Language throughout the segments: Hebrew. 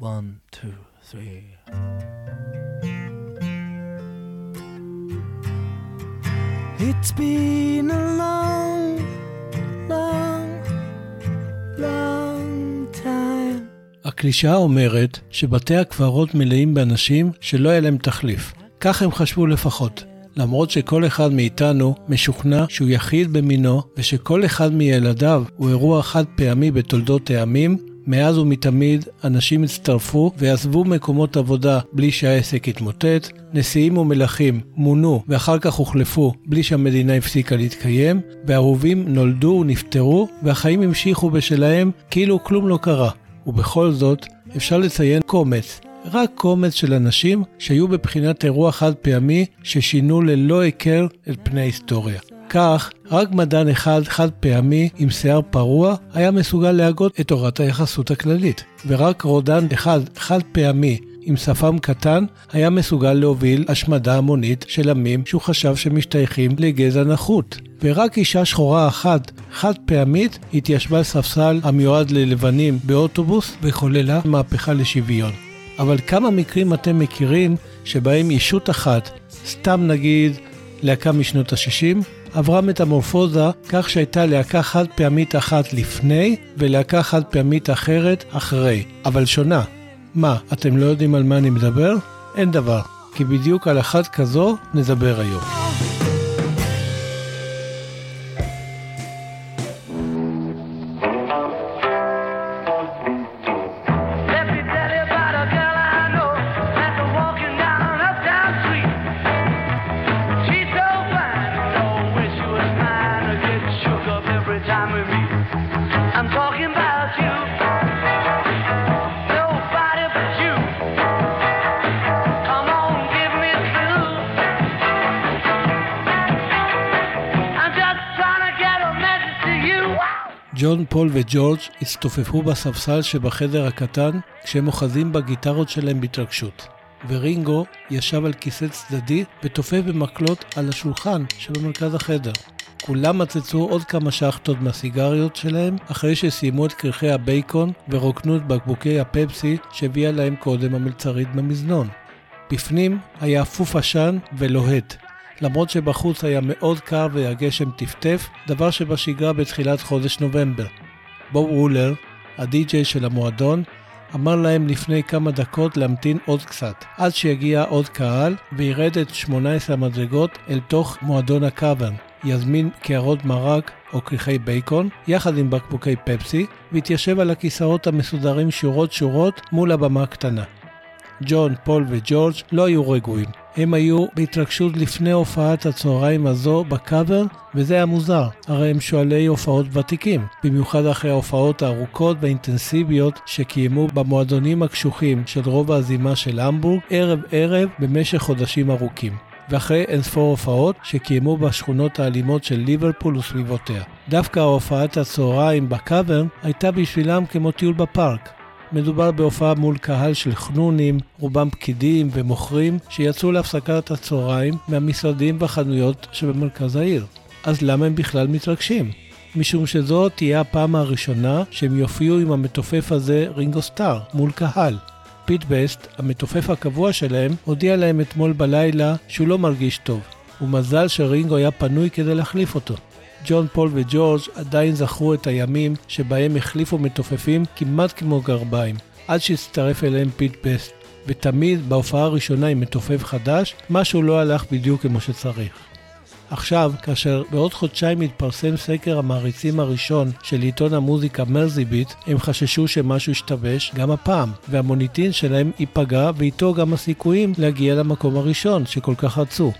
One, two, three. It's been a long, long, long time. הקלישאה אומרת שבתי הקברות מלאים באנשים שלא היה להם תחליף. כך הם חשבו לפחות. למרות שכל אחד מאיתנו משוכנע שהוא יחיד במינו ושכל אחד מילדיו הוא אירוע חד פעמי בתולדות העמים, מאז ומתמיד אנשים הצטרפו ועזבו מקומות עבודה בלי שהעסק התמוטט, נשיאים ומלכים מונו ואחר כך הוחלפו בלי שהמדינה הפסיקה להתקיים, ואהובים נולדו ונפטרו והחיים המשיכו בשלהם כאילו כלום לא קרה. ובכל זאת, אפשר לציין קומץ, רק קומץ של אנשים שהיו בבחינת אירוע חד פעמי ששינו ללא היכר את פני ההיסטוריה. כך, רק מדען אחד חד פעמי עם שיער פרוע היה מסוגל להגות את תורת היחסות הכללית, ורק רודן אחד חד פעמי עם שפם קטן היה מסוגל להוביל השמדה המונית של עמים שהוא חשב שמשתייכים לגזע נחות. ורק אישה שחורה אחת, חד פעמית, התיישבה על ספסל המיועד ללבנים באוטובוס וחוללה מהפכה לשוויון. אבל כמה מקרים אתם מכירים שבהם ישות אחת, סתם נגיד להקה משנות ה-60, עברה מטמורפוזה כך שהייתה להקה חד פעמית אחת לפני ולהקה חד פעמית אחרת אחרי, אבל שונה. מה, אתם לא יודעים על מה אני מדבר? אין דבר, כי בדיוק על אחת כזו נדבר היום. פול וג'ורג' הצטופפו בספסל שבחדר הקטן כשהם אוחזים בגיטרות שלהם בהתרגשות. ורינגו ישב על כיסא צדדי ותופף במקלות על השולחן שבמרכז החדר. כולם מצצו עוד כמה שחטות מהסיגריות שלהם אחרי שסיימו את קרחי הבייקון ורוקנו את בקבוקי הפפסי שהביאה להם קודם המלצרית במזנון. בפנים היה אפוף עשן ולוהט, למרות שבחוץ היה מאוד קר והגשם טפטף, דבר שבשגרה בתחילת חודש נובמבר. בוב וולר, הדי-ג'יי של המועדון, אמר להם לפני כמה דקות להמתין עוד קצת, עד שיגיע עוד קהל וירד את 18 המדרגות אל תוך מועדון הקאברן, יזמין קערות מרק או כריכי בייקון, יחד עם בקבוקי פפסי, ויתיישב על הכיסאות המסודרים שורות שורות מול הבמה הקטנה. ג'ון, פול וג'ורג' לא היו רגועים. הם היו בהתרגשות לפני הופעת הצהריים הזו בקאברן, וזה היה מוזר, הרי הם שואלי הופעות ותיקים, במיוחד אחרי ההופעות הארוכות והאינטנסיביות שקיימו במועדונים הקשוחים של רוב הזימה של המבורג, ערב-ערב במשך חודשים ארוכים. ואחרי אינספור הופעות שקיימו בשכונות האלימות של ליברפול וסביבותיה. דווקא הופעת הצהריים בקאברן הייתה בשבילם כמו טיול בפארק, מדובר בהופעה מול קהל של חנונים, רובם פקידים ומוכרים, שיצאו להפסקת הצהריים מהמשרדים והחנויות שבמרכז העיר. אז למה הם בכלל מתרגשים? משום שזו תהיה הפעם הראשונה שהם יופיעו עם המתופף הזה, רינגו סטאר, מול קהל. פיט בסט, המתופף הקבוע שלהם, הודיע להם אתמול בלילה שהוא לא מרגיש טוב, ומזל שרינגו היה פנוי כדי להחליף אותו. ג'ון, פול וג'ורג' עדיין זכרו את הימים שבהם החליפו מתופפים כמעט כמו גרביים, עד שהצטרף אליהם פיט בסט, ותמיד בהופעה הראשונה עם מתופף חדש, משהו לא הלך בדיוק כמו שצריך. עכשיו, כאשר בעוד חודשיים מתפרסם סקר המעריצים הראשון של עיתון המוזיקה מרזיביט, הם חששו שמשהו ישתבש גם הפעם, והמוניטין שלהם ייפגע ואיתו גם הסיכויים להגיע למקום הראשון שכל כך רצו.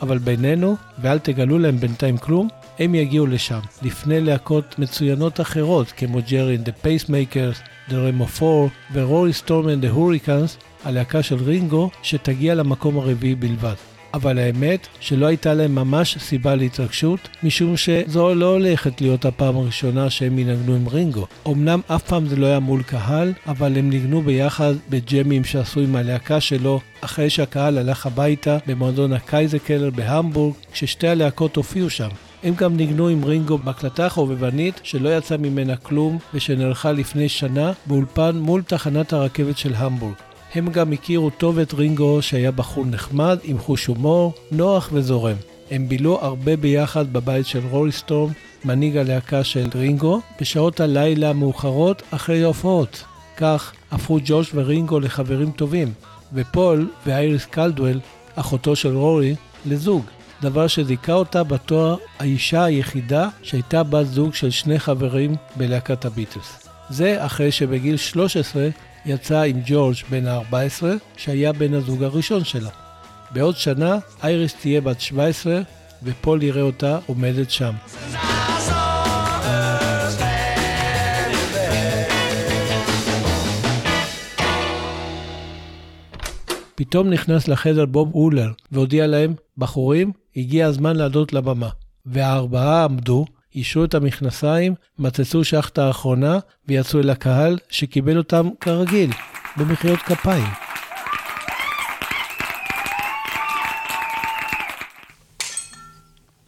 אבל בינינו, ואל תגלו להם בינתיים כלום, הם יגיעו לשם, לפני להקות מצוינות אחרות כמו ג'רי and the Pacemakers, The Remo 4 ורורי and the Hurricanes, הלהקה של רינגו, שתגיע למקום הרביעי בלבד. אבל האמת שלא הייתה להם ממש סיבה להתרגשות, משום שזו לא הולכת להיות הפעם הראשונה שהם ינגנו עם רינגו. אמנם אף פעם זה לא היה מול קהל, אבל הם ניגנו ביחד בג'מים שעשו עם הלהקה שלו, אחרי שהקהל הלך הביתה במועדון הקייזקלר בהמבורג, כששתי הלהקות הופיעו שם. הם גם ניגנו עם רינגו בהקלטה חובבנית שלא יצא ממנה כלום ושנערכה לפני שנה באולפן מול תחנת הרכבת של המבורג. הם גם הכירו טוב את רינגו שהיה בחור נחמד, עם חוש הומור, נוח וזורם. הם בילו הרבה ביחד בבית של רורי סטורם, מנהיג הלהקה של רינגו, בשעות הלילה המאוחרות אחרי ההופעות. כך הפכו ג'וש ורינגו לחברים טובים, ופול ואייריס קלדוול, אחותו של רורי, לזוג. דבר שזיכה אותה בתואר האישה היחידה שהייתה בת זוג של שני חברים בלהקת הביטלס. זה אחרי שבגיל 13 יצאה עם ג'ורג' בן ה-14, שהיה בן הזוג הראשון שלה. בעוד שנה אייריס תהיה בת 17, ופול יראה אותה עומדת שם. פתאום נכנס לחדר בוב אולר והודיע להם, בחורים, הגיע הזמן לעלות לבמה. והארבעה עמדו, אישרו את המכנסיים, מצצו שחטה האחרונה ויצאו אל הקהל שקיבל אותם כרגיל, במחיאות כפיים.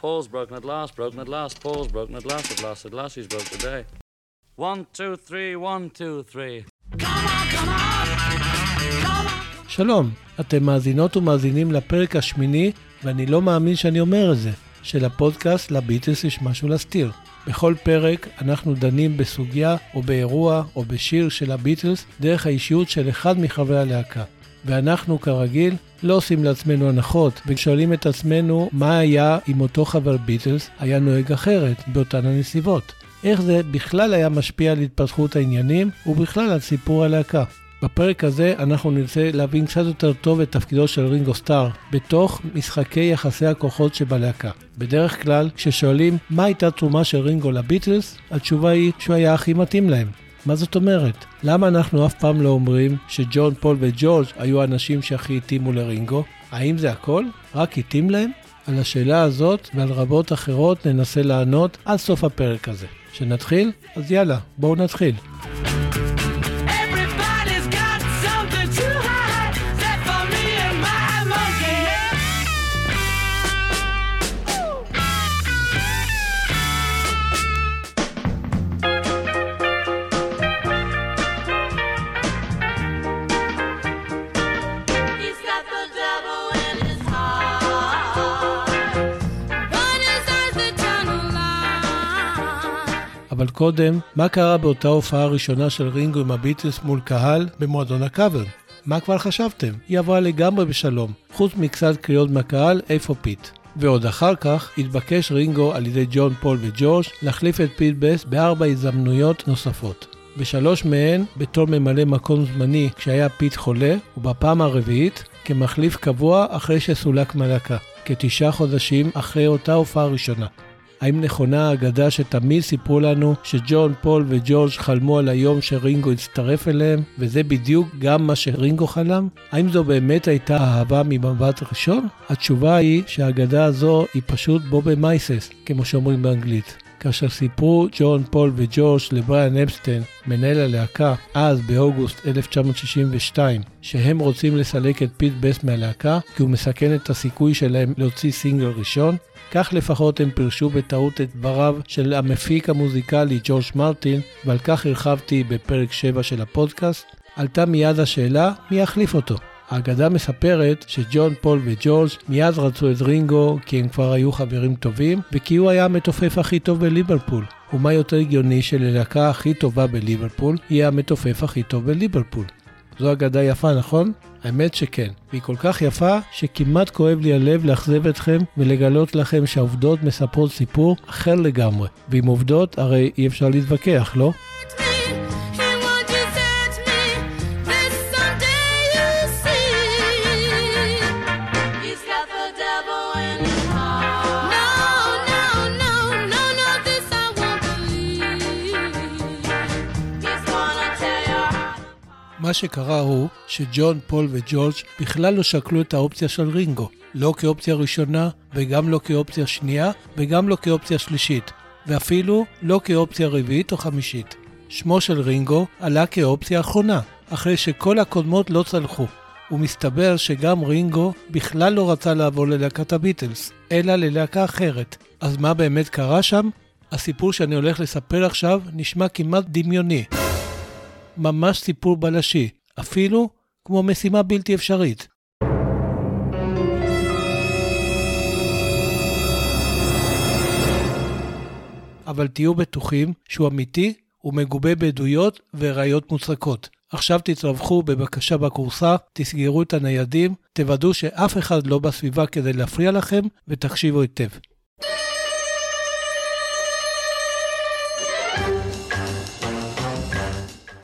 Paul's broken at last, broken at last, Paul's broken at last, at last, at last, he's broke today. One, two, three, one, two, three. שלום, אתם מאזינות ומאזינים לפרק השמיני, ואני לא מאמין שאני אומר את זה, של הפודקאסט לביטלס יש משהו להסתיר. בכל פרק אנחנו דנים בסוגיה או באירוע או בשיר של הביטלס דרך האישיות של אחד מחברי הלהקה. ואנחנו כרגיל לא עושים לעצמנו הנחות ושואלים את עצמנו מה היה אם אותו חבר ביטלס היה נוהג אחרת באותן הנסיבות. איך זה בכלל היה משפיע על התפתחות העניינים ובכלל על סיפור הלהקה. בפרק הזה אנחנו נרצה להבין קצת יותר טוב את תפקידו של רינגו סטאר בתוך משחקי יחסי הכוחות שבלהקה. בדרך כלל, כששואלים מה הייתה תרומה של רינגו לביטלס, התשובה היא שהוא היה הכי מתאים להם. מה זאת אומרת? למה אנחנו אף פעם לא אומרים שג'ון, פול וג'ורג' היו האנשים שהכי התאימו לרינגו? האם זה הכל? רק התאים להם? על השאלה הזאת ועל רבות אחרות ננסה לענות עד סוף הפרק הזה. שנתחיל? אז יאללה, בואו נתחיל. קודם, מה קרה באותה הופעה ראשונה של רינגו עם הביטלס מול קהל במועדון הקאברן? מה כבר חשבתם? היא עברה לגמרי בשלום, חוץ מקצת קריאות מהקהל איפה פיט. ועוד אחר כך התבקש רינגו על ידי ג'ון פול וג'ורג' להחליף את פיט בסט בארבע הזדמנויות נוספות. בשלוש מהן בתור ממלא מקום זמני כשהיה פיט חולה, ובפעם הרביעית כמחליף קבוע אחרי שסולק מלהקה, כתשעה חודשים אחרי אותה הופעה ראשונה. האם נכונה האגדה שתמיד סיפרו לנו שג'ון, פול וג'ורג' חלמו על היום שרינגו יצטרף אליהם, וזה בדיוק גם מה שרינגו חלם? האם זו באמת הייתה אהבה ממבט ראשון? התשובה היא שהאגדה הזו היא פשוט בובע מייסעס, כמו שאומרים באנגלית. כאשר סיפרו ג'ון, פול וג'ורג' לבריאן אפסטיין, מנהל הלהקה, אז באוגוסט 1962, שהם רוצים לסלק את פיט בסט מהלהקה, כי הוא מסכן את הסיכוי שלהם להוציא סינגל ראשון, כך לפחות הם פירשו בטעות את דבריו של המפיק המוזיקלי ג'ורג' מרטין, ועל כך הרחבתי בפרק 7 של הפודקאסט, עלתה מיד השאלה מי יחליף אותו. האגדה מספרת שג'ון, פול וג'ורג' מיד רצו את רינגו כי הם כבר היו חברים טובים וכי הוא היה המתופף הכי טוב בליברפול. ומה יותר הגיוני שללהקה הכי טובה בליברפול יהיה המתופף הכי טוב בליברפול. זו אגדה יפה, נכון? האמת שכן, והיא כל כך יפה שכמעט כואב לי הלב לאכזב אתכם ולגלות לכם שהעובדות מספרות סיפור אחר לגמרי. ועם עובדות הרי אי אפשר להתווכח, לא? מה שקרה הוא שג'ון, פול וג'ורג' בכלל לא שקלו את האופציה של רינגו. לא כאופציה ראשונה, וגם לא כאופציה שנייה, וגם לא כאופציה שלישית. ואפילו לא כאופציה רביעית או חמישית. שמו של רינגו עלה כאופציה אחרונה, אחרי שכל הקודמות לא צלחו. ומסתבר שגם רינגו בכלל לא רצה לעבור ללהקת הביטלס, אלא ללהקה אחרת. אז מה באמת קרה שם? הסיפור שאני הולך לספר עכשיו נשמע כמעט דמיוני. ממש סיפור בלשי, אפילו כמו משימה בלתי אפשרית. אבל תהיו בטוחים שהוא אמיתי ומגובה בעדויות וראיות מוצקות. עכשיו תתרווחו בבקשה בכורסה, תסגרו את הניידים, תוודאו שאף אחד לא בסביבה כדי להפריע לכם ותקשיבו היטב.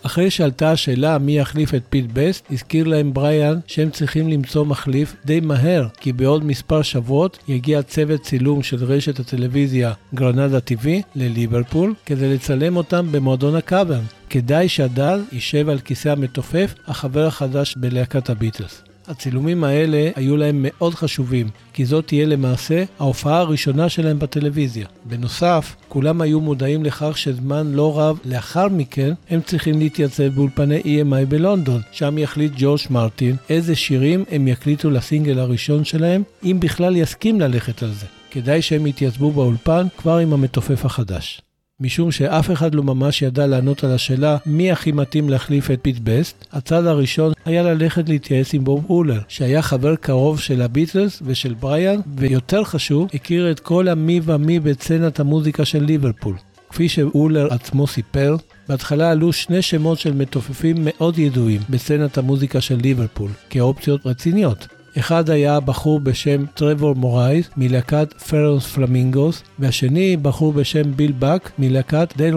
אחרי שעלתה השאלה מי יחליף את פיט בסט, הזכיר להם בריאן שהם צריכים למצוא מחליף די מהר, כי בעוד מספר שבועות יגיע צוות צילום של רשת הטלוויזיה גרנדה TV לליברפול, כדי לצלם אותם במועדון הקאברן. כדאי שעד אז יישב על כיסא המתופף, החבר החדש בלהקת הביטלס. הצילומים האלה היו להם מאוד חשובים, כי זאת תהיה למעשה ההופעה הראשונה שלהם בטלוויזיה. בנוסף, כולם היו מודעים לכך שזמן לא רב לאחר מכן הם צריכים להתייצב באולפני EMI בלונדון, שם יחליט ג'ורג' מרטין איזה שירים הם יקליטו לסינגל הראשון שלהם, אם בכלל יסכים ללכת על זה. כדאי שהם יתייצבו באולפן כבר עם המתופף החדש. משום שאף אחד לא ממש ידע לענות על השאלה מי הכי מתאים להחליף את פיט בסט, הצעד הראשון היה ללכת להתייעץ עם בוב וולר, שהיה חבר קרוב של הביטלס ושל בריאן, ויותר חשוב, הכיר את כל המי ומי בסצנת המוזיקה של ליברפול. כפי שוולר עצמו סיפר, בהתחלה עלו שני שמות של מתופפים מאוד ידועים בסצנת המוזיקה של ליברפול, כאופציות רציניות. אחד היה בחור בשם טרוור מורייס מלהקת Faron's Flamingos, והשני בחור בשם ביל באק מלהקת Dale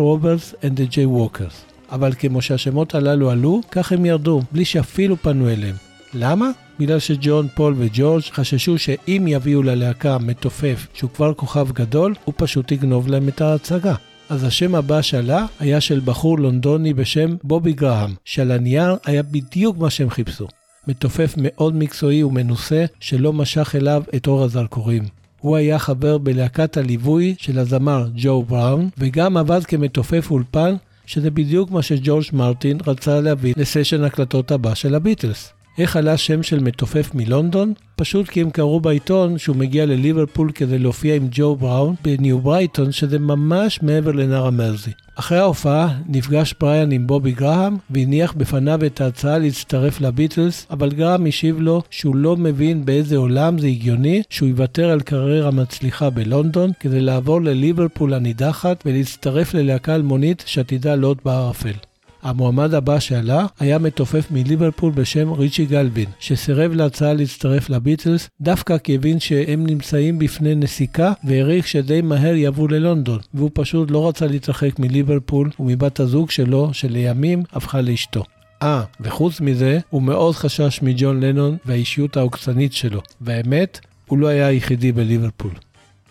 and the Jaywalkers. אבל כמו שהשמות הללו עלו, כך הם ירדו, בלי שאפילו פנו אליהם. למה? בגלל שג'ון, פול וג'ורג' חששו שאם יביאו ללהקה מתופף שהוא כבר כוכב גדול, הוא פשוט יגנוב להם את ההצגה. אז השם הבא שעלה היה של בחור לונדוני בשם בובי גרהם, שעל הנייר היה בדיוק מה שהם חיפשו. מתופף מאוד מקצועי ומנוסה שלא משך אליו את אור הזרקורים. הוא היה חבר בלהקת הליווי של הזמר ג'ו בראון, וגם עבד כמתופף אולפן, שזה בדיוק מה שג'ורג' מרטין רצה להביא לסשן הקלטות הבא של הביטלס. איך עלה שם של מתופף מלונדון? פשוט כי הם קראו בעיתון שהוא מגיע לליברפול כדי להופיע עם ג'ו בראון בניו ברייטון, שזה ממש מעבר לנהר המרזי. אחרי ההופעה נפגש בריאן עם בובי גרהם והניח בפניו את ההצעה להצטרף לביטלס, אבל גרהם השיב לו שהוא לא מבין באיזה עולם זה הגיוני שהוא יוותר על קריירה מצליחה בלונדון כדי לעבור לליברפול הנידחת ולהצטרף ללהקה אלמונית שעתידה לוט בערפל. המועמד הבא שעלה היה מתופף מליברפול בשם ריצ'י גלבין, שסירב להצעה להצטרף לביטלס דווקא כי הבין שהם נמצאים בפני נסיקה והעריך שדי מהר יעברו ללונדון, והוא פשוט לא רצה להתרחק מליברפול ומבת הזוג שלו, שלימים הפכה לאשתו. אה, וחוץ מזה, הוא מאוד חשש מג'ון לנון והאישיות העוקצנית שלו, והאמת, הוא לא היה היחידי בליברפול.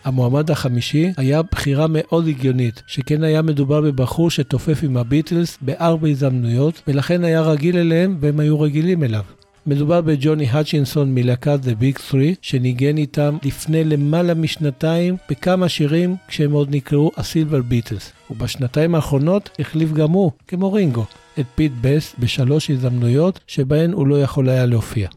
המועמד החמישי היה בחירה מאוד הגיונית, שכן היה מדובר בבחור שתופף עם הביטלס בארבע הזדמנויות, ולכן היה רגיל אליהם והם היו רגילים אליו. מדובר בג'וני האצ'ינסון מלהקת The Big Three, שניגן איתם לפני למעלה משנתיים בכמה שירים כשהם עוד נקראו ה Silver Beatles, ובשנתיים האחרונות החליף גם הוא, כמו רינגו, את פיט בסט בשלוש הזדמנויות שבהן הוא לא יכול היה להופיע.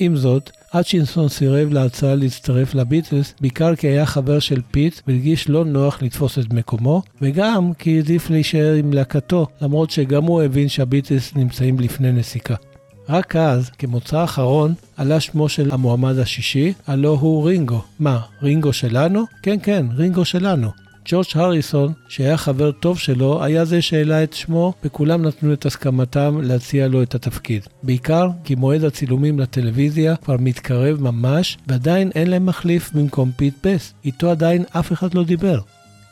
עם זאת, אצ'ינסון סירב להצעה להצטרף לביטלס, בעיקר כי היה חבר של פיט והרגיש לא נוח לתפוס את מקומו, וגם כי העדיף להישאר עם להקתו, למרות שגם הוא הבין שהביטלס נמצאים לפני נסיקה. רק אז, כמוצא אחרון, עלה שמו של המועמד השישי, הלא הוא רינגו. מה, רינגו שלנו? כן, כן, רינגו שלנו. ג'ורג' הריסון, שהיה חבר טוב שלו, היה זה שהעלה את שמו, וכולם נתנו את הסכמתם להציע לו את התפקיד. בעיקר כי מועד הצילומים לטלוויזיה כבר מתקרב ממש, ועדיין אין להם מחליף במקום פיט בסט. איתו עדיין אף אחד לא דיבר.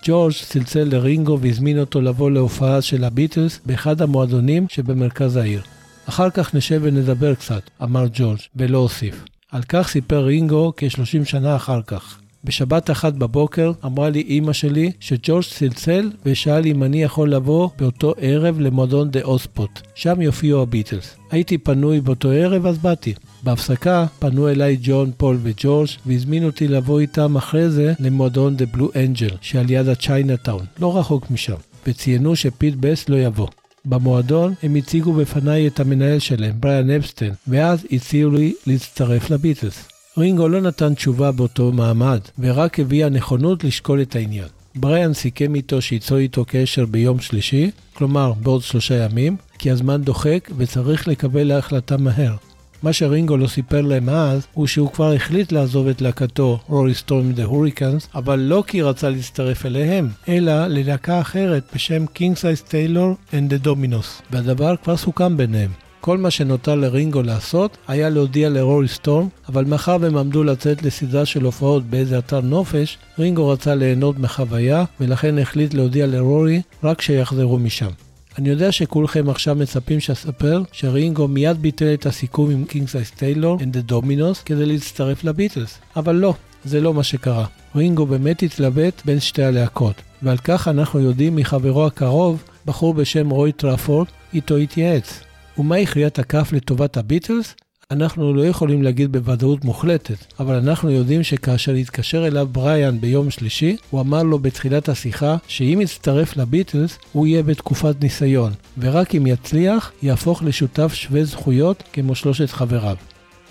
ג'ורג' צלצל לרינגו והזמין אותו לבוא להופעה של הביטלס באחד המועדונים שבמרכז העיר. אחר כך נשב ונדבר קצת, אמר ג'ורג', ולא הוסיף. על כך סיפר רינגו כ-30 שנה אחר כך. בשבת אחת בבוקר אמרה לי אימא שלי שג'ורג' צלצל ושאל אם אני יכול לבוא באותו ערב למועדון The Odd Spot, שם יופיעו הביטלס. הייתי פנוי באותו ערב אז באתי. בהפסקה פנו אליי ג'ון, פול וג'ורג' והזמינו אותי לבוא איתם אחרי זה למועדון The Blue Angel שעל יד הצ'יינאטאון, לא רחוק משם, וציינו שפיט בסט לא יבוא. במועדון הם הציגו בפניי את המנהל שלהם, בריאן אפסטיין, ואז הציעו לי להצטרף לביטלס. רינגו לא נתן תשובה באותו מעמד, ורק הביע נכונות לשקול את העניין. בריאן סיכם איתו שייצור איתו קשר ביום שלישי, כלומר בעוד שלושה ימים, כי הזמן דוחק וצריך לקבל החלטה מהר. מה שרינגו לא סיפר להם אז, הוא שהוא כבר החליט לעזוב את להקתו, רורי סטורם the Hurricanes, אבל לא כי רצה להצטרף אליהם, אלא ללהקה אחרת בשם King Size Taylor and the Dominos, והדבר כבר סוכם ביניהם. כל מה שנותר לרינגו לעשות היה להודיע לרורי סטורם, אבל מאחר והם עמדו לצאת לסדרה של הופעות באיזה אתר נופש, רינגו רצה ליהנות מהחוויה, ולכן החליט להודיע לרורי רק כשיחזרו משם. אני יודע שכולכם עכשיו מצפים שאספר שרינגו מיד ביטל את הסיכום עם King Size Taylor and the Dominos כדי להצטרף לביטלס, אבל לא, זה לא מה שקרה. רינגו באמת התלבט בין שתי הלהקות, ועל כך אנחנו יודעים מחברו הקרוב, בחור בשם רוי טראפורד, איתו התייעץ. ומה הכריע את הכף לטובת הביטלס? אנחנו לא יכולים להגיד בוודאות מוחלטת, אבל אנחנו יודעים שכאשר התקשר אליו בריאן ביום שלישי, הוא אמר לו בתחילת השיחה שאם יצטרף לביטלס, הוא יהיה בתקופת ניסיון, ורק אם יצליח, יהפוך לשותף שווה זכויות כמו שלושת חבריו.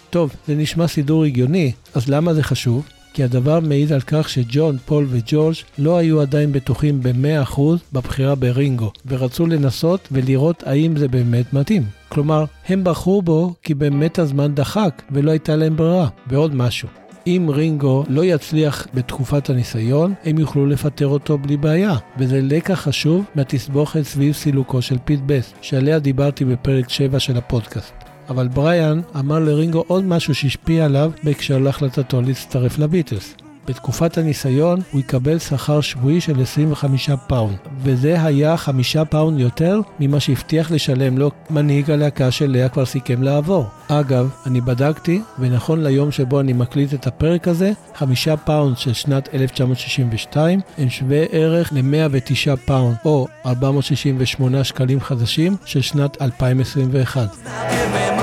טוב, זה נשמע סידור הגיוני, אז למה זה חשוב? כי הדבר מעיד על כך שג'ון, פול וג'ורג' לא היו עדיין בטוחים ב-100% בבחירה ברינגו, ורצו לנסות ולראות האם זה באמת מתאים. כלומר, הם בחרו בו כי באמת הזמן דחק ולא הייתה להם ברירה. ועוד משהו, אם רינגו לא יצליח בתקופת הניסיון, הם יוכלו לפטר אותו בלי בעיה, וזה לקח חשוב מהתסבוכת סביב סילוקו של פיט בסט, שעליה דיברתי בפרק 7 של הפודקאסט. אבל בריאן אמר לרינגו עוד משהו שהשפיע עליו בהקשר להחלטתו להצטרף לביטלס. בתקופת הניסיון הוא יקבל שכר שבועי של 25 פאונד, וזה היה 5 פאונד יותר ממה שהבטיח לשלם לו מנהיג הלהקה שאליה כבר סיכם לעבור. אגב, אני בדקתי, ונכון ליום שבו אני מקליט את הפרק הזה, 5 פאונד של שנת 1962 הם שווה ערך ל-109 פאונד, או 468 שקלים חדשים של שנת 2021.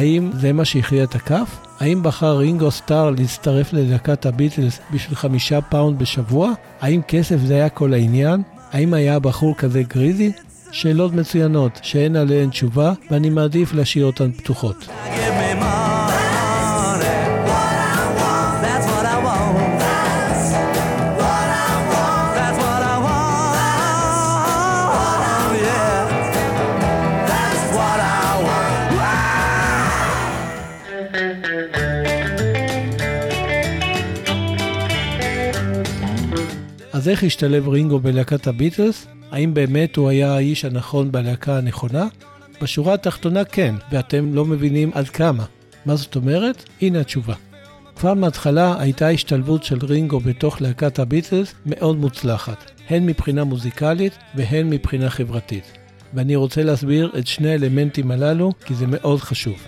האם זה מה שהכריע את הכף? האם בחר רינגו סטאר להצטרף ללהקת הביטלס בשביל חמישה פאונד בשבוע? האם כסף זה היה כל העניין? האם היה בחור כזה greedy? שאלות מצוינות שאין עליהן תשובה ואני מעדיף להשאיר אותן פתוחות. איך השתלב רינגו בלהקת הביטלס? האם באמת הוא היה האיש הנכון בלהקה הנכונה? בשורה התחתונה כן, ואתם לא מבינים עד כמה. מה זאת אומרת? הנה התשובה. כבר מההתחלה הייתה השתלבות של רינגו בתוך להקת הביטלס מאוד מוצלחת, הן מבחינה מוזיקלית והן מבחינה חברתית. ואני רוצה להסביר את שני האלמנטים הללו כי זה מאוד חשוב.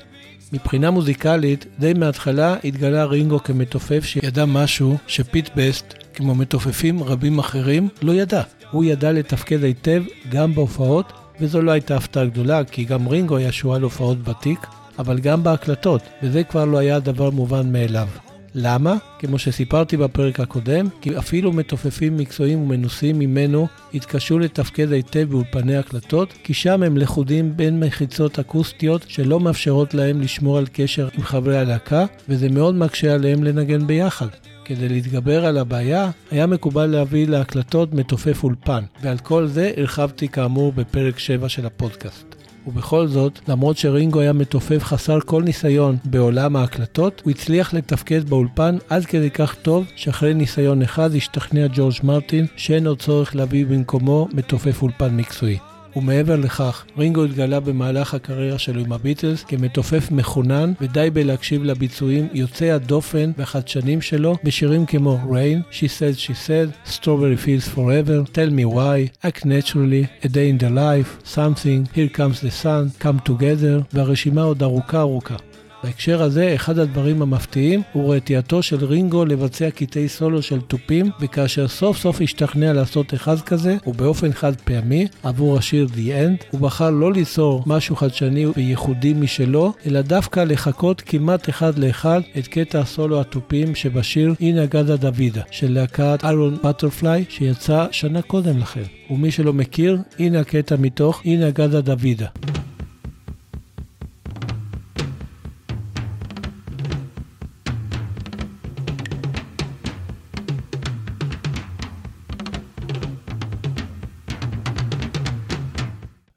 מבחינה מוזיקלית, די מההתחלה התגלה רינגו כמתופף שידע משהו שפיט בסט, כמו מתופפים רבים אחרים, לא ידע. הוא ידע לתפקד היטב גם בהופעות, וזו לא הייתה הפתעה גדולה, כי גם רינגו היה שועל הופעות ותיק, אבל גם בהקלטות, וזה כבר לא היה דבר מובן מאליו. למה? כמו שסיפרתי בפרק הקודם, כי אפילו מתופפים מקצועיים ומנוסים ממנו התקשו לתפקד היטב באולפני הקלטות, כי שם הם לכודים בין מחיצות אקוסטיות שלא מאפשרות להם לשמור על קשר עם חברי הלהקה, וזה מאוד מקשה עליהם לנגן ביחד. כדי להתגבר על הבעיה, היה מקובל להביא להקלטות מתופף אולפן, ועל כל זה הרחבתי כאמור בפרק 7 של הפודקאסט. ובכל זאת, למרות שרינגו היה מתופף חסר כל ניסיון בעולם ההקלטות, הוא הצליח לתפקד באולפן עד כדי כך טוב, שאחרי ניסיון אחד השתכנע ג'ורג' מרטין שאין עוד צורך להביא במקומו מתופף אולפן מקצועי. ומעבר לכך, רינגו התגלה במהלך הקריירה שלו עם הביטלס כמתופף מחונן, ודי בלהקשיב לביצועים יוצאי הדופן והחדשנים שלו בשירים כמו Rain, She Said She Said, Strawberry Fields Forever, Tell Me Why, Act Naturally, A Day in the Life, Something, Here Comes the Sun, Come Together, והרשימה עוד ארוכה ארוכה. בהקשר הזה, אחד הדברים המפתיעים הוא רתיעתו של רינגו לבצע קטעי סולו של תופים, וכאשר סוף סוף השתכנע לעשות אחד כזה, ובאופן חד פעמי, עבור השיר The End, הוא בחר לא ליצור משהו חדשני וייחודי משלו, אלא דווקא לחקות כמעט אחד לאחד את קטע הסולו התופים שבשיר אינה גדה דוידה, של להקת איירון בטרפליי, שיצא שנה קודם לכן. ומי שלא מכיר, הנה הקטע מתוך אינה גדה דוידה.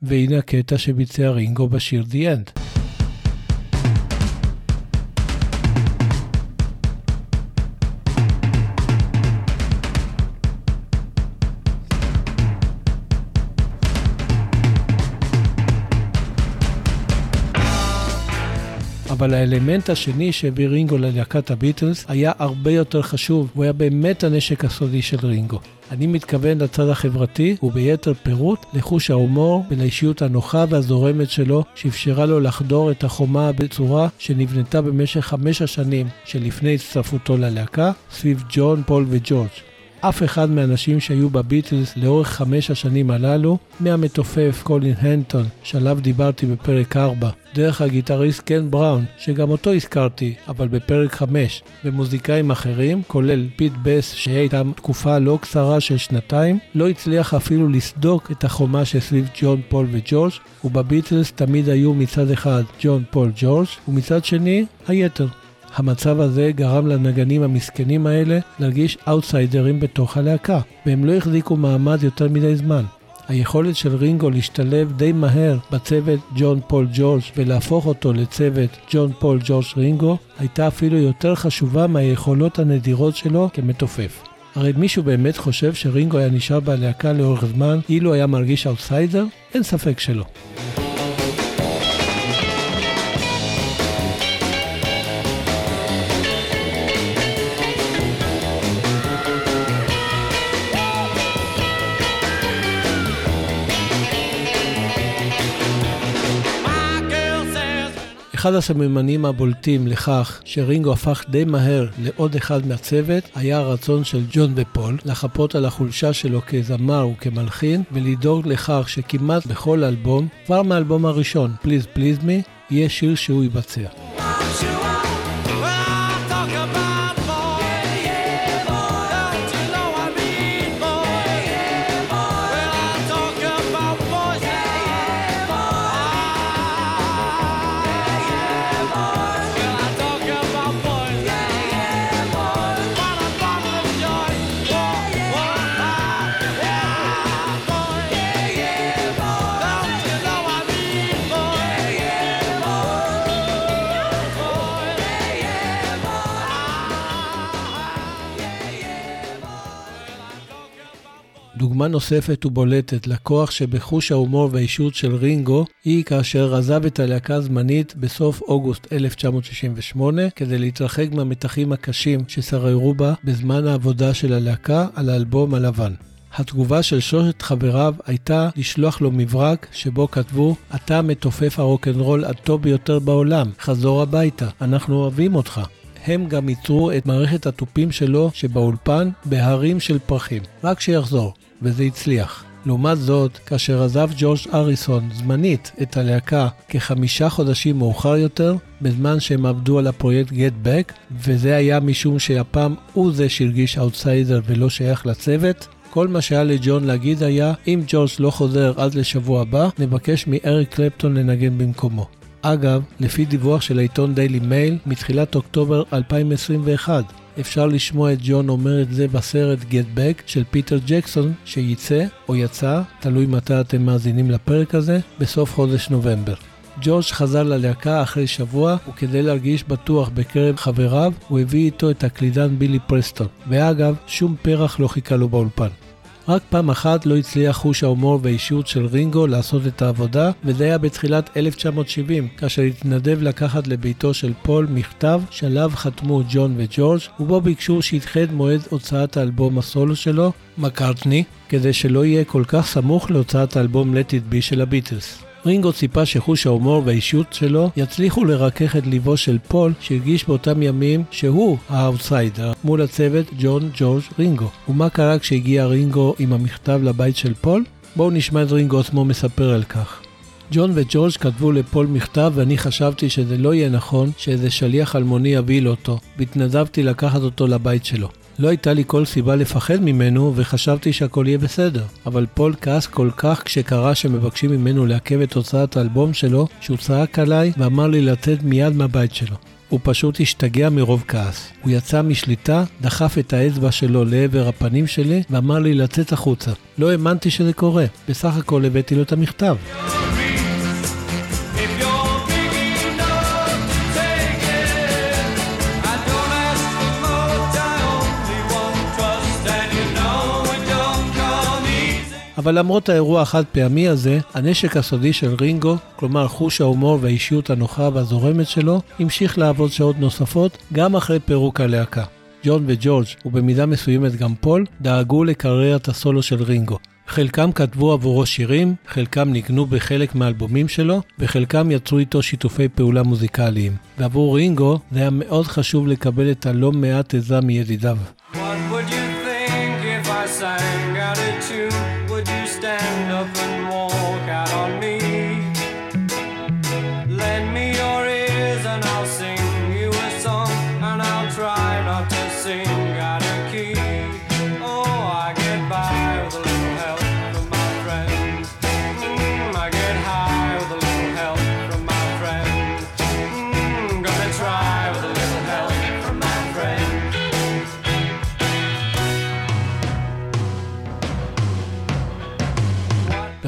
והנה הקטע שביצע רינגו בשיר The End. אבל האלמנט השני שהביא רינגו ללהקת הביטלס היה הרבה יותר חשוב, הוא היה באמת הנשק הסודי של רינגו. אני מתכוון לצד החברתי, וביתר פירוט, לחוש ההומור ולאישיות הנוחה והזורמת שלו, שאפשרה לו לחדור את החומה הבצורה שנבנתה במשך חמש השנים שלפני הצטרפותו ללהקה, סביב ג'ון, פול וג'ורג'. אף אחד מהאנשים שהיו בביטלס לאורך חמש השנים הללו, מהמתופף קולין הנטון, שעליו דיברתי בפרק 4, דרך הגיטריסט קן בראון, שגם אותו הזכרתי, אבל בפרק 5, ומוזיקאים אחרים, כולל פיט בסט, שהיה איתם תקופה לא קצרה של שנתיים, לא הצליח אפילו לסדוק את החומה שסביב ג'ון, פול וג'ורג', ובביטלס תמיד היו מצד אחד ג'ון, פול, ג'ורג', ומצד שני, היתר. המצב הזה גרם לנגנים המסכנים האלה להרגיש אאוטסיידרים בתוך הלהקה, והם לא החזיקו מעמד יותר מדי זמן. היכולת של רינגו להשתלב די מהר בצוות ג'ון פול ג'ורג' ולהפוך אותו לצוות ג'ון פול ג'ורג' רינגו הייתה אפילו יותר חשובה מהיכולות הנדירות שלו כמתופף. הרי מישהו באמת חושב שרינגו היה נשאר בלהקה לאורך זמן אילו היה מרגיש אאוטסיידר? אין ספק שלא. אחד הסממנים הבולטים לכך שרינגו הפך די מהר לעוד אחד מהצוות היה הרצון של ג'ון ופול לחפות על החולשה שלו כזמר וכמלחין ולדאוג לכך שכמעט בכל אלבום, כבר מהאלבום הראשון, Please Please Me, יהיה שיר שהוא יבצע. דוגמה נוספת ובולטת לכוח שבחוש ההומור והאישות של רינגו היא כאשר עזב את הלהקה הזמנית בסוף אוגוסט 1968 כדי להתרחק מהמתחים הקשים ששררו בה בזמן העבודה של הלהקה על האלבום הלבן. התגובה של שלושת חבריו הייתה לשלוח לו מברק שבו כתבו אתה מתופף הרוקנרול הטוב ביותר בעולם, חזור הביתה, אנחנו אוהבים אותך. הם גם ייצרו את מערכת התופים שלו שבאולפן בהרים של פרחים. רק שיחזור, וזה הצליח. לעומת זאת, כאשר עזב ג'ורג' הריסון זמנית את הלהקה כחמישה חודשים מאוחר יותר, בזמן שהם עבדו על הפרויקט Get Back, וזה היה משום שהפעם הוא זה שהרגיש אאוטסיידר ולא שייך לצוות, כל מה שהיה לג'ון להגיד היה, אם ג'ורג' לא חוזר עד לשבוע הבא, נבקש מאריק קלפטון לנגן במקומו. אגב, לפי דיווח של העיתון דיילי מייל, מתחילת אוקטובר 2021, אפשר לשמוע את ג'ון אומר את זה בסרט Get Back של פיטר ג'קסון, שייצא או יצא, תלוי מתי אתם מאזינים לפרק הזה, בסוף חודש נובמבר. ג'ורג' חזר ללהקה אחרי שבוע, וכדי להרגיש בטוח בקרב חבריו, הוא הביא איתו את הקלידן בילי פרסטון. ואגב, שום פרח לא חיכה לו באולפן. רק פעם אחת לא הצליח חוש ההומור והאישיות של רינגו לעשות את העבודה, וזה היה בתחילת 1970, כאשר התנדב לקחת לביתו של פול מכתב שעליו חתמו ג'ון וג'ורג', ובו ביקשו שידחה את מועד הוצאת האלבום הסולו שלו, מקארטני, כדי שלא יהיה כל כך סמוך להוצאת האלבום Let It Be של הביטלס. רינגו ציפה שחוש ההומור והאישיות שלו יצליחו לרכך את ליבו של פול שהרגיש באותם ימים שהוא האאוטסיידר מול הצוות ג'ון ג'ורג' רינגו. ומה קרה כשהגיע רינגו עם המכתב לבית של פול? בואו נשמע את רינגו עצמו מספר על כך. ג'ון וג'ורג' כתבו לפול מכתב ואני חשבתי שזה לא יהיה נכון שאיזה שליח אלמוני יביא אותו, והתנדבתי לקחת אותו לבית שלו. לא הייתה לי כל סיבה לפחד ממנו וחשבתי שהכל יהיה בסדר. אבל פול כעס כל כך כשקרה שמבקשים ממנו לעכב את הוצאת האלבום שלו, שהוא צעק עליי ואמר לי לצאת מיד מהבית שלו. הוא פשוט השתגע מרוב כעס. הוא יצא משליטה, דחף את האצבע שלו לעבר הפנים שלי ואמר לי לצאת החוצה. לא האמנתי שזה קורה, בסך הכל הבאתי לו את המכתב. אבל למרות האירוע החד פעמי הזה, הנשק הסודי של רינגו, כלומר חוש ההומור והאישיות הנוחה והזורמת שלו, המשיך לעבוד שעות נוספות גם אחרי פירוק הלהקה. ג'ון וג'ורג', ובמידה מסוימת גם פול, דאגו לקריירת הסולו של רינגו. חלקם כתבו עבורו שירים, חלקם ניגנו בחלק מהאלבומים שלו, וחלקם יצרו איתו שיתופי פעולה מוזיקליים. ועבור רינגו זה היה מאוד חשוב לקבל את הלא מעט עזרה מידידיו. What would you think if I sang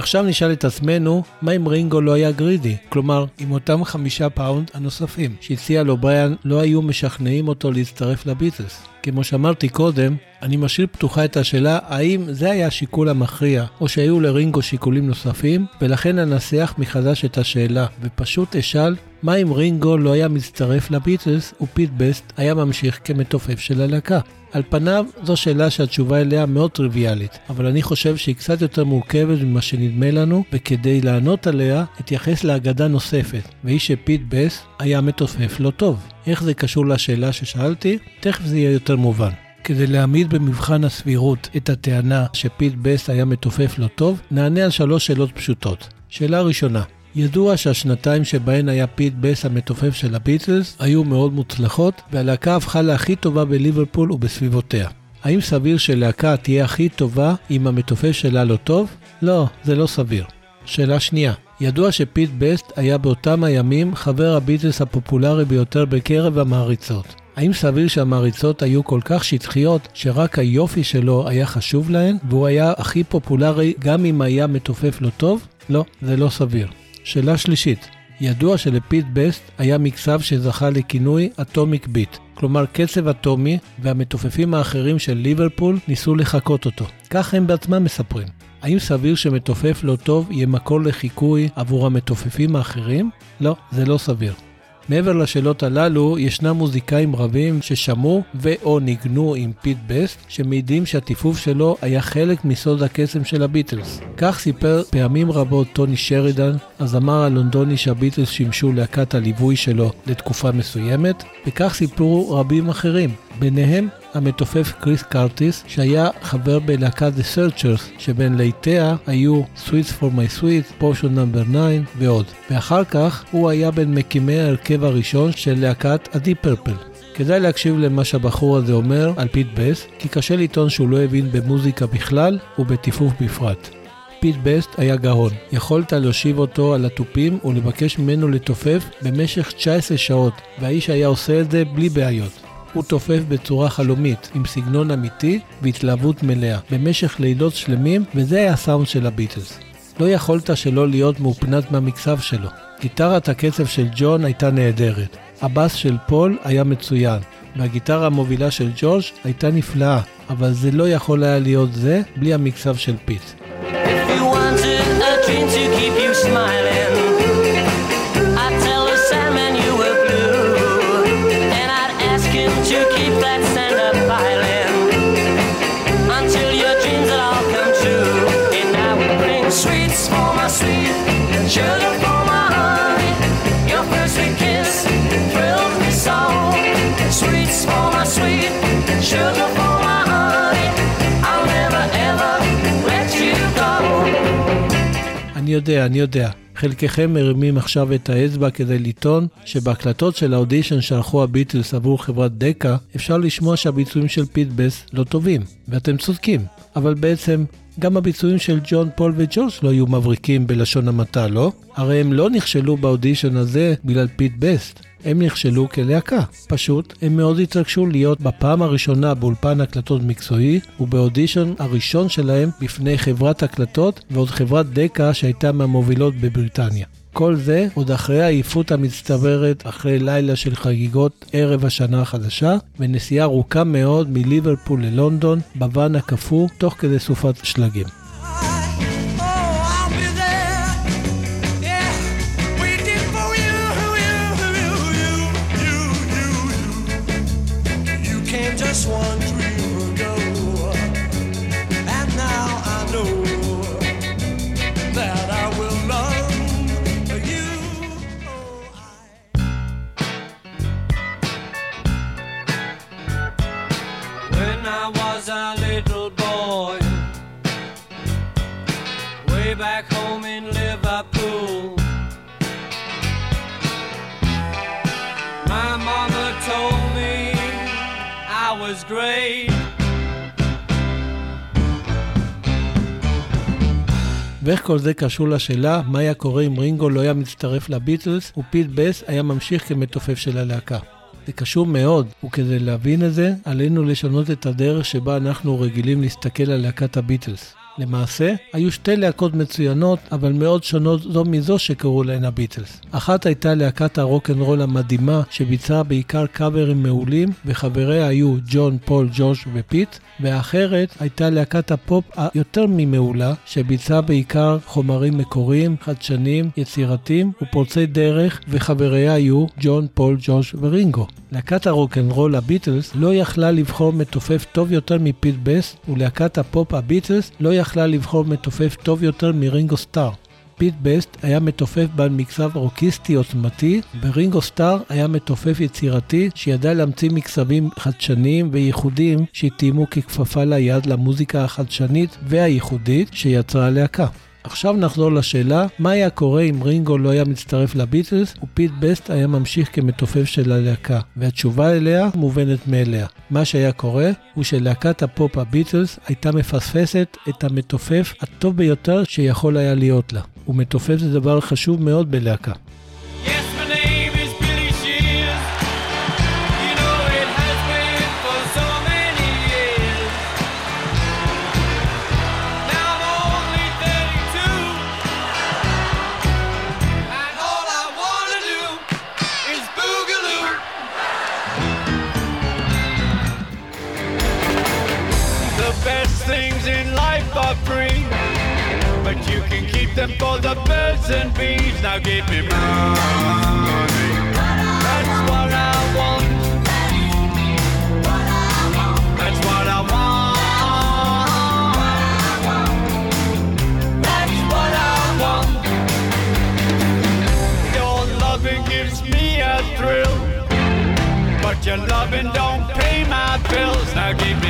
ועכשיו נשאל את עצמנו, מה אם רינגו לא היה greedy? כלומר, אם אותם חמישה פאונד הנוספים שהציע לו בריאן לא היו משכנעים אותו להצטרף לביטלס. כמו שאמרתי קודם, אני משאיר פתוחה את השאלה האם זה היה השיקול המכריע, או שהיו לרינגו שיקולים נוספים, ולכן אנסח מחדש את השאלה, ופשוט אשאל, מה אם רינגו לא היה מצטרף לביטלס ופיט בסט היה ממשיך כמתופף של הלהקה? על פניו זו שאלה שהתשובה אליה מאוד טריוויאלית, אבל אני חושב שהיא קצת יותר מורכבת ממה שנדמה לנו, וכדי לענות עליה, אתייחס לאגדה נוספת, והיא שפיט בסט היה מתופף לא טוב. איך זה קשור לשאלה ששאלתי? תכף זה יהיה יותר מובן. כדי להעמיד במבחן הסבירות את הטענה שפיט בסט היה מתופף לא טוב, נענה על שלוש שאלות פשוטות. שאלה ראשונה, ידוע שהשנתיים שבהן היה פיט בסט המתופף של הביטלס היו מאוד מוצלחות, והלהקה הפכה להכי טובה בליברפול ובסביבותיה. האם סביר שלהקה תהיה הכי טובה אם המתופף שלה לא טוב? לא, זה לא סביר. שאלה שנייה, ידוע שפיט בסט היה באותם הימים חבר הביטלס הפופולרי ביותר בקרב המעריצות. האם סביר שהמעריצות היו כל כך שטחיות שרק היופי שלו היה חשוב להן והוא היה הכי פופולרי גם אם היה מתופף לא טוב? לא, זה לא סביר. שאלה שלישית, ידוע שלפיט בסט היה מקצב שזכה לכינוי אטומיק ביט, כלומר קצב אטומי, והמתופפים האחרים של ליברפול ניסו לחקות אותו. כך הם בעצמם מספרים. האם סביר שמתופף לא טוב יהיה מקור לחיקוי עבור המתופפים האחרים? לא, זה לא סביר. מעבר לשאלות הללו, ישנם מוזיקאים רבים ששמעו ו/או ניגנו עם פיט בסט, שמעידים שהטיפוף שלו היה חלק מסוד הקסם של הביטלס. כך סיפר פעמים רבות טוני שרידן, הזמר הלונדוני שהביטלס שימשו להקת הליווי שלו לתקופה מסוימת, וכך סיפרו רבים אחרים. ביניהם המתופף קריס קרטיס, שהיה חבר בלהקת The Searchers, שבין להיטיה היו Sweets for my Sweet, Potion No. 9 ועוד. ואחר כך הוא היה בין מקימי ההרכב הראשון של להקת ה-Deep Purple. כדאי להקשיב למה שהבחור הזה אומר על פיט בסט, כי קשה לטעון שהוא לא הבין במוזיקה בכלל ובטיפוף בפרט. פיט בסט היה גאון. יכולת להושיב אותו על התופים ולבקש ממנו לתופף במשך 19 שעות, והאיש היה עושה את זה בלי בעיות. הוא תופף בצורה חלומית, עם סגנון אמיתי והתלהבות מלאה, במשך לילות שלמים, וזה היה הסאונד של הביטלס. לא יכולת שלא להיות מהופנט מהמקצב שלו. גיטרת הקצב של ג'ון הייתה נהדרת. הבאס של פול היה מצוין, והגיטרה המובילה של ג'ורג' הייתה נפלאה, אבל זה לא יכול היה להיות זה בלי המקצב של פיט. יודע, אני יודע. חלקכם מרימים עכשיו את האצבע כדי לטעון שבהקלטות של האודישן שערכו הביטלס עבור חברת דקה, אפשר לשמוע שהביצועים של פיט בסט לא טובים, ואתם צודקים. אבל בעצם, גם הביצועים של ג'ון, פול וג'ורג' לא היו מבריקים בלשון המעטה, לא? הרי הם לא נכשלו באודישן הזה בגלל פיט בסט. הם נכשלו כלהקה. פשוט, הם מאוד התרגשו להיות בפעם הראשונה באולפן הקלטות מקצועי, ובאודישן הראשון שלהם בפני חברת הקלטות ועוד חברת דקה שהייתה מהמובילות בבריטניה. כל זה עוד אחרי העייפות המצטברת, אחרי לילה של חגיגות ערב השנה החדשה, ונסיעה ארוכה מאוד מליברפול ללונדון, בוואן הקפוא, תוך כדי סופת שלגים. כל זה קשור לשאלה מה היה קורה אם רינגו לא היה מצטרף לביטלס ופיט בסט היה ממשיך כמתופף של הלהקה. זה קשור מאוד, וכדי להבין את זה, עלינו לשנות את הדרך שבה אנחנו רגילים להסתכל על להקת הביטלס. למעשה, היו שתי להקות מצוינות, אבל מאוד שונות זו מזו שקראו להן הביטלס. אחת הייתה להקת הרוקנרול המדהימה, שביצעה בעיקר קאברים מעולים, וחבריה היו ג'ון, פול, ג'ורג' ופיט, והאחרת הייתה להקת הפופ היותר ממעולה, שביצעה בעיקר חומרים מקוריים, חדשניים, יצירתיים ופורצי דרך, וחבריה היו ג'ון, פול, ג'ורג' ורינגו. להקת הרוקנרול הביטלס לא יכלה לבחור מתופף טוב יותר מפיט בסט, ולהקת הפופ הביטלס לא יכלה לבחור מתופף טוב יותר מרינגו סטאר. פיט בסט היה מתופף בעל מקצב רוקיסטי עוצמתי, ורינגו סטאר היה מתופף יצירתי שידע להמציא מקצבים חדשניים וייחודיים שהתאימו ככפפה ליד למוזיקה החדשנית והייחודית שיצרה הלהקה. עכשיו נחזור לשאלה, מה היה קורה אם רינגו לא היה מצטרף לביטלס ופיט בסט היה ממשיך כמתופף של הלהקה? והתשובה אליה מובנת מאליה. מה שהיה קורה הוא שלהקת הפופ הביטלס הייתה מפספסת את המתופף הטוב ביותר שיכול היה להיות לה. ומתופף זה דבר חשוב מאוד בלהקה. Things in life are free. But you can keep them for the birds and bees. Now give me money. That's what I want. That's what I want. That's what I want. Your loving gives me a thrill. But your loving don't pay my bills. Now give me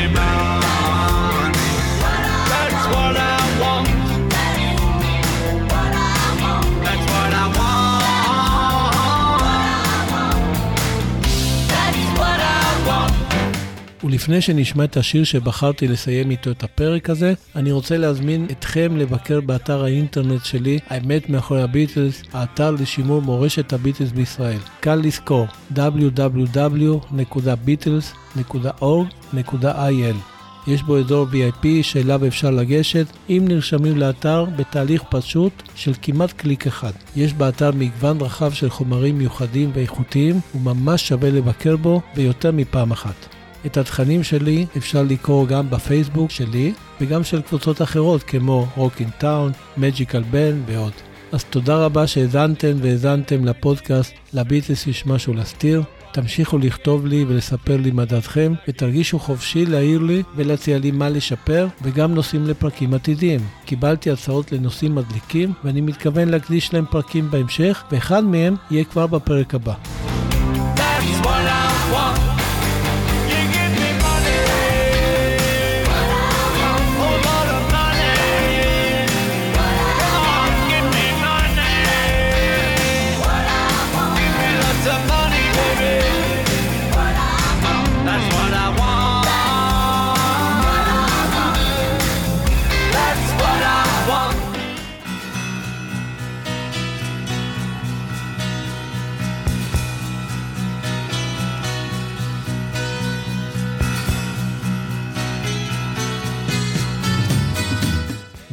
ולפני שנשמע את השיר שבחרתי לסיים איתו את הפרק הזה, אני רוצה להזמין אתכם לבקר באתר האינטרנט שלי, האמת מאחורי הביטלס, האתר לשימור מורשת הביטלס בישראל. קל לזכור, www.beatles.org.il יש בו אזור VIP שאליו אפשר לגשת אם נרשמים לאתר בתהליך פשוט של כמעט קליק אחד. יש באתר מגוון רחב של חומרים מיוחדים ואיכותיים וממש שווה לבקר בו ביותר מפעם אחת. את התכנים שלי אפשר לקרוא גם בפייסבוק שלי וגם של קבוצות אחרות כמו Rocking Town, Magical Band ועוד. אז תודה רבה שהאזנתם והאזנתם לפודקאסט לביטלס יש משהו להסתיר. תמשיכו לכתוב לי ולספר לי מה דעתכם, ותרגישו חופשי להעיר לי ולהציע לי מה לשפר, וגם נושאים לפרקים עתידיים. קיבלתי הצעות לנושאים מדליקים, ואני מתכוון להקדיש להם פרקים בהמשך, ואחד מהם יהיה כבר בפרק הבא.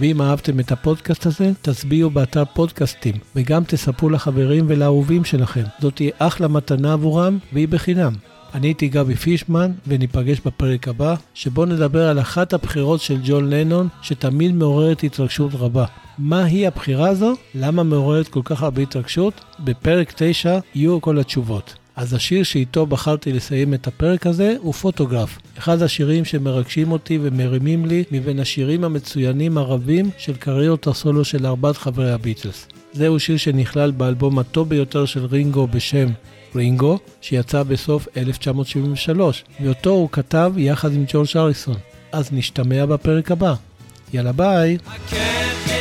ואם אהבתם את הפודקאסט הזה, תצביעו באתר פודקאסטים, וגם תספרו לחברים ולאהובים שלכם. זאת תהיה אחלה מתנה עבורם, והיא בחינם. אני הייתי גבי פישמן, וניפגש בפרק הבא, שבו נדבר על אחת הבחירות של ג'ון לנון, שתמיד מעוררת התרגשות רבה. מהי הבחירה הזו? למה מעוררת כל כך הרבה התרגשות? בפרק 9 יהיו כל התשובות. אז השיר שאיתו בחרתי לסיים את הפרק הזה הוא פוטוגרף, אחד השירים שמרגשים אותי ומרימים לי מבין השירים המצוינים הרבים של קריירות הסולו של ארבעת חברי הביטלס. זהו שיר שנכלל באלבום הטוב ביותר של רינגו בשם רינגו, שיצא בסוף 1973, ואותו הוא כתב יחד עם ג'ורג' אריסון. אז נשתמע בפרק הבא. יאללה ביי! I can't